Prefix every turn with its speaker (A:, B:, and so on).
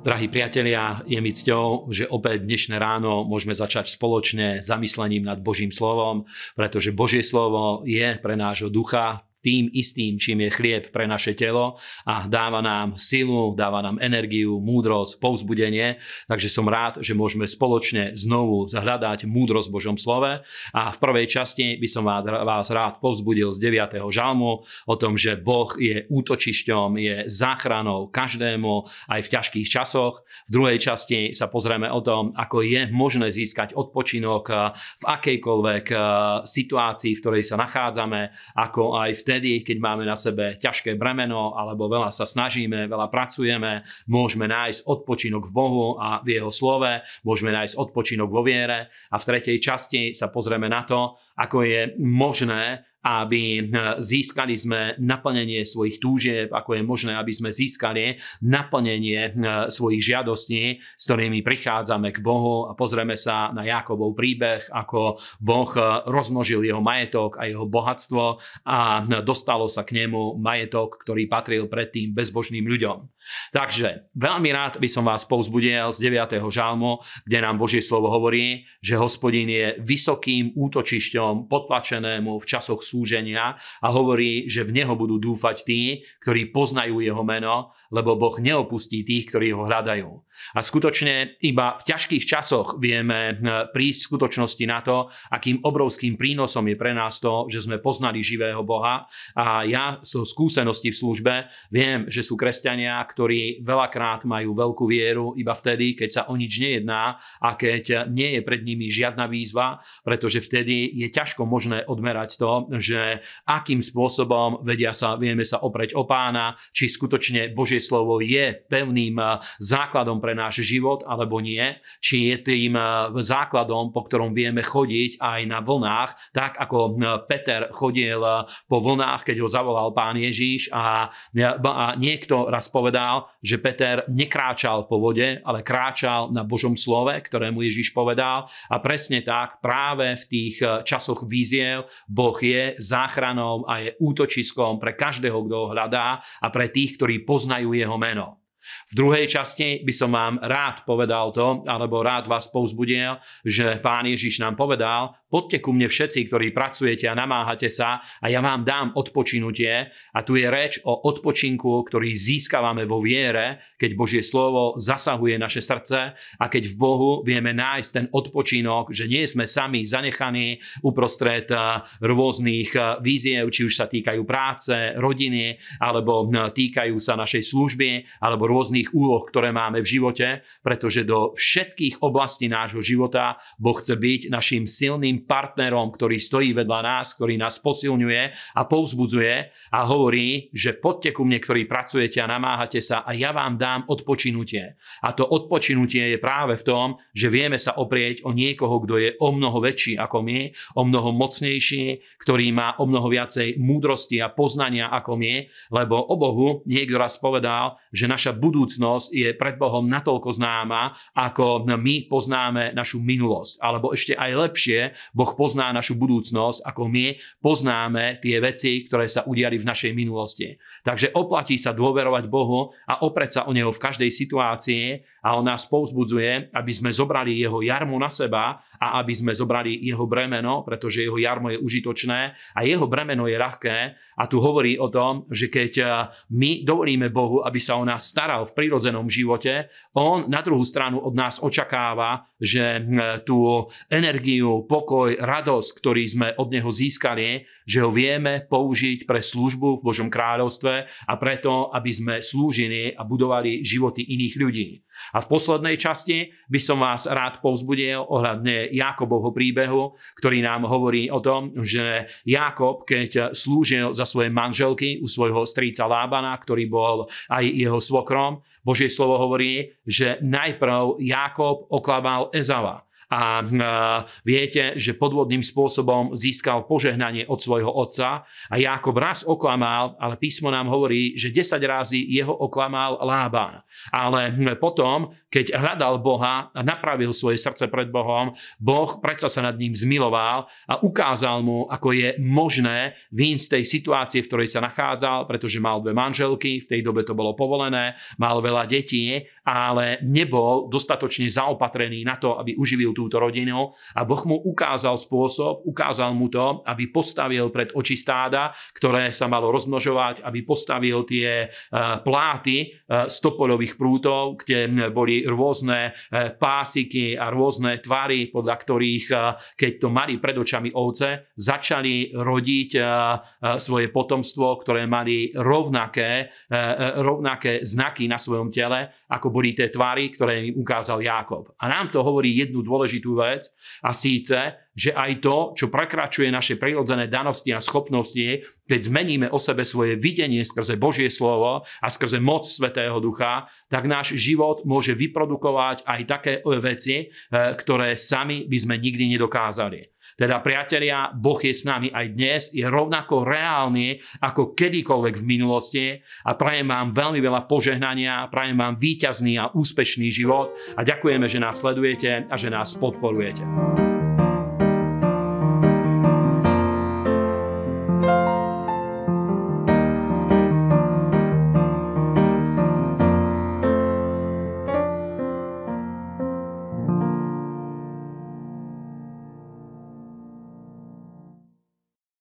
A: Drahí priatelia, je mi cťou, že opäť dnešné ráno môžeme začať spoločne zamyslením nad Božím slovom, pretože Božie slovo je pre nášho ducha, tým istým, čím je chlieb pre naše telo a dáva nám silu, dáva nám energiu, múdrosť, povzbudenie. Takže som rád, že môžeme spoločne znovu zahľadať múdrosť v Božom slove. A v prvej časti by som vás rád povzbudil z 9. žalmu o tom, že Boh je útočišťom, je záchranou každému aj v ťažkých časoch. V druhej časti sa pozrieme o tom, ako je možné získať odpočinok v akejkoľvek eh, situácii, v ktorej sa nachádzame, ako aj v vtedy, keď máme na sebe ťažké bremeno alebo veľa sa snažíme, veľa pracujeme, môžeme nájsť odpočinok v Bohu a v Jeho slove, môžeme nájsť odpočinok vo viere. A v tretej časti sa pozrieme na to, ako je možné aby hm, získali sme naplnenie svojich túžieb, ako je možné, aby sme získali naplnenie hm, svojich žiadostí, s ktorými prichádzame k Bohu a pozrieme sa na Jakobov príbeh, ako Boh hm, rozmnožil jeho majetok a jeho bohatstvo a dostalo sa k nemu majetok, ktorý patril predtým bezbožným ľuďom. Takže veľmi rád by som vás povzbudil z 9. žalmu, kde nám Božie slovo hovorí, že hospodin je vysokým útočišťom potlačenému v časoch súženia a hovorí, že v Neho budú dúfať tí, ktorí poznajú Jeho meno, lebo Boh neopustí tých, ktorí Ho hľadajú. A skutočne iba v ťažkých časoch vieme hm, prísť v skutočnosti na to, akým obrovským prínosom je pre nás to, že sme poznali živého Boha. A ja zo skúsenosti v službe viem, že sú kresťania, ktorí veľakrát majú veľkú vieru iba vtedy, keď sa o nič nejedná a keď nie je pred nimi žiadna výzva, pretože vtedy je ťažko možné odmerať to, že akým spôsobom vedia sa, vieme sa opreť o pána, či skutočne Božie slovo je pevným eh, základom pre náš život alebo nie, či je tým eh, základom, po ktorom vieme chodiť aj na vlnách, tak ako eh, Peter chodil po vlnách, keď ho zavolal pán Ježíš a, a niekto raz povedal, že Peter nekráčal po vode, ale kráčal na Božom slove, ktorému Ježíš povedal a presne tak práve v tých časoch víziev Boh je záchranou a je útočiskom pre každého, kto ho hľadá a pre tých, ktorí poznajú jeho meno. V druhej časti by som vám rád povedal to, alebo rád vás povzbudil, že pán Ježiš nám povedal, poďte ku mne všetci, ktorí pracujete a namáhate sa a ja vám dám odpočinutie. A tu je reč o odpočinku, ktorý získavame vo viere, keď Božie slovo zasahuje naše srdce a keď v Bohu vieme nájsť ten odpočinok, že nie sme sami zanechaní uprostred eh, rôznych eh, víziev, či už sa týkajú práce, rodiny, alebo hm, týkajú sa našej služby, alebo rôznych úloh, ktoré máme v živote, pretože do všetkých oblastí nášho života Boh chce byť našim silným partnerom, ktorý stojí vedľa nás, ktorý nás posilňuje a povzbudzuje a hovorí, že poďte ku mne, ktorí pracujete a namáhate sa a ja vám dám odpočinutie. A to odpočinutie je práve v tom, že vieme sa oprieť o niekoho, kto je o mnoho väčší ako my, o mnoho mocnejší, ktorý má o mnoho viacej múdrosti a poznania ako my, lebo o Bohu niekto raz povedal, že naša budúcnosť je pred Bohom natoľko známa, ako my poznáme našu minulosť. Alebo ešte aj lepšie, Boh pozná našu budúcnosť, ako my poznáme tie veci, ktoré sa udiali v našej minulosti. Takže oplatí sa dôverovať Bohu a opreť sa o Neho v každej situácii a On nás povzbudzuje, aby sme zobrali Jeho jarmu na seba a aby sme zobrali Jeho bremeno, pretože Jeho jarmo je užitočné a Jeho bremeno je ľahké. A tu hovorí o tom, že keď eh, my dovolíme Bohu, aby sa o nás staral v prírodzenom živote, On na druhú stranu od nás očakáva, že hm, tú energiu, pokoj, radosť, ktorý sme od Neho získali, že ho vieme použiť pre službu v Božom kráľovstve a preto, aby sme slúžili a budovali životy iných ľudí. A v poslednej časti by som vás rád povzbudil ohľadne Jakobovho príbehu, ktorý nám hovorí o tom, že Jakob, keď slúžil za svoje manželky u svojho strýca Lábana, ktorý bol aj jeho svokrom, Božie slovo hovorí, že najprv Jakob oklamal Ezava a viete, že podvodným spôsobom získal požehnanie od svojho otca a Jákob raz oklamal, ale písmo nám hovorí, že 10 razy jeho oklamal Lában. Ale potom, keď hľadal Boha a napravil svoje srdce pred Bohom, Boh predsa sa nad ním zmiloval a ukázal mu, ako je možné výjsť z tej situácie, v ktorej sa nachádzal, pretože mal dve manželky, v tej dobe to bolo povolené, mal veľa detí, ale nebol dostatočne zaopatrený na to, aby uživil túto rodinu a Boh mu ukázal spôsob, ukázal mu to, aby postavil pred oči stáda, ktoré sa malo rozmnožovať, aby postavil tie eh, pláty stopolových prútov, kde boli rôzne e, pásiky a rôzne tvary, podľa ktorých, e, keď to mali pred očami ovce, začali rodiť e, svoje potomstvo, ktoré mali rovnaké, rovnaké znaky na svojom tele, ako boli tie tvary, ktoré im ukázal Jákob. A nám to hovorí jednu dôležitú vec, a síce, že aj to, čo prekračuje naše prirodzené danosti a schopnosti, keď zmeníme o sebe svoje videnie skrze Božie slovo a skrze moc Svetého Ducha, tak náš život môže vyprodukovať aj také veci, e, ktoré sami by sme nikdy nedokázali. Teda priatelia, Boh je s nami aj dnes, je rovnako reálny ako kedykoľvek v minulosti a prajem vám veľmi veľa požehnania, prajem vám víťazný a úspešný život a ďakujeme, že nás sledujete a že nás podporujete.